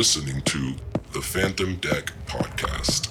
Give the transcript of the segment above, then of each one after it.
listening to the Phantom Deck Podcast.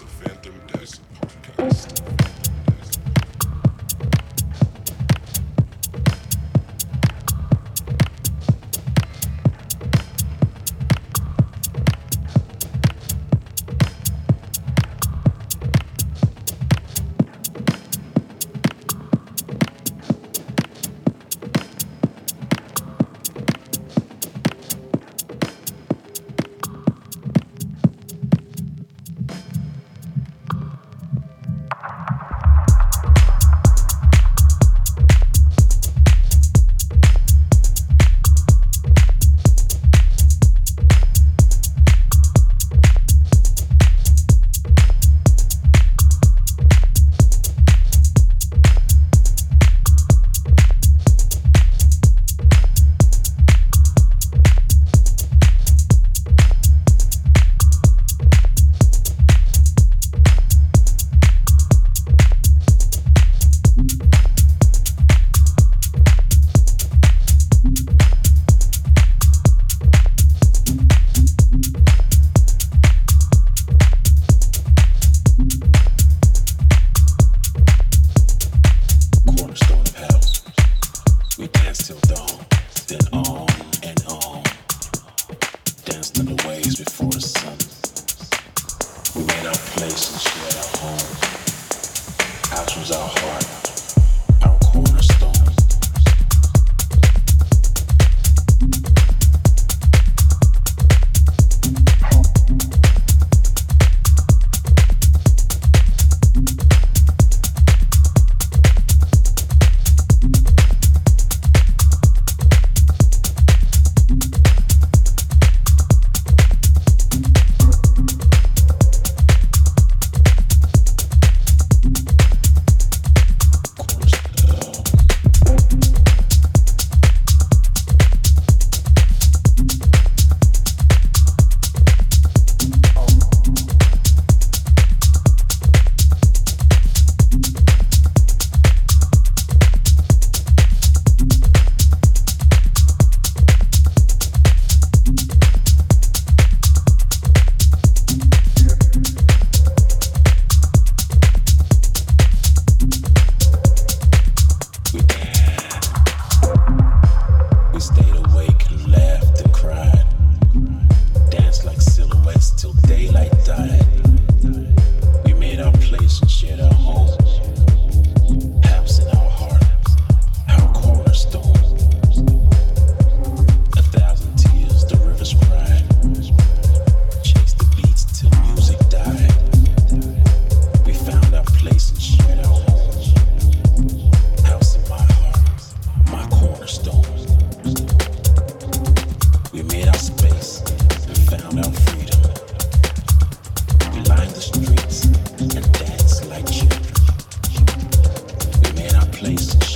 Before sun. Place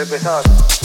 me pesaba.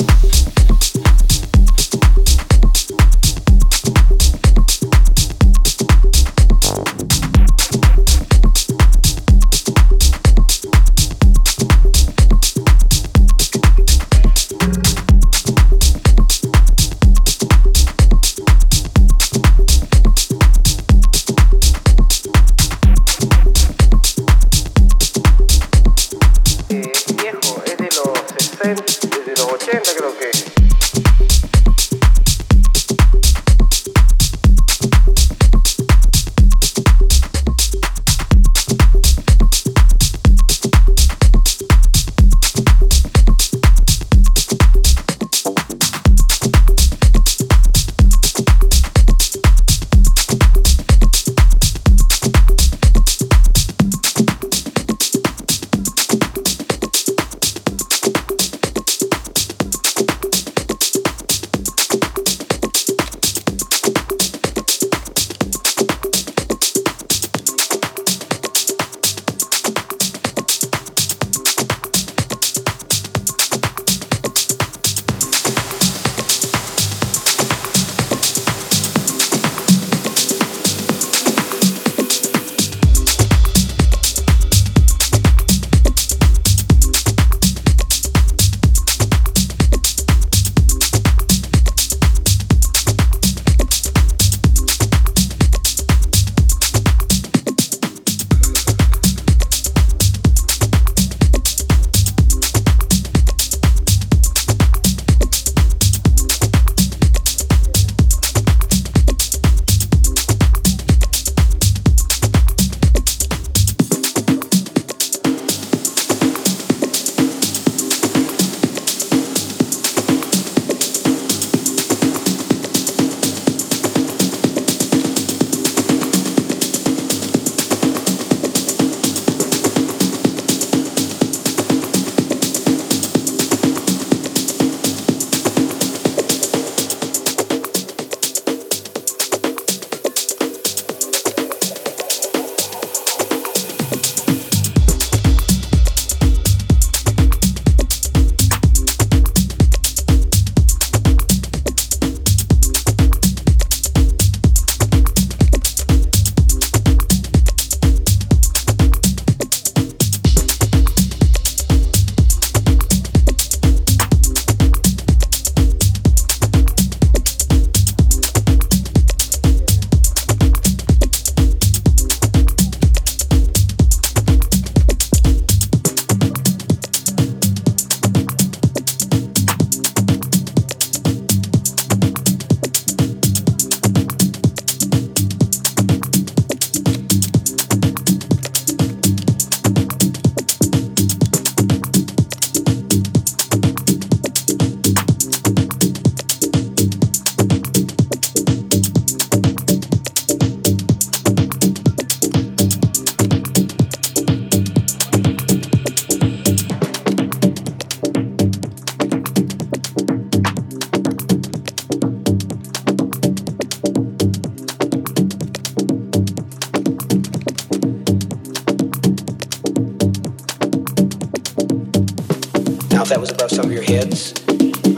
Of your heads.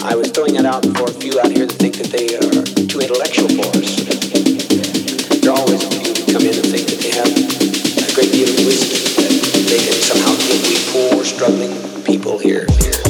I was throwing that out for a few out here that think that they are too intellectual for us. There are always a few who come in and think that they have a great deal of wisdom that they can somehow give we poor, struggling people here. here.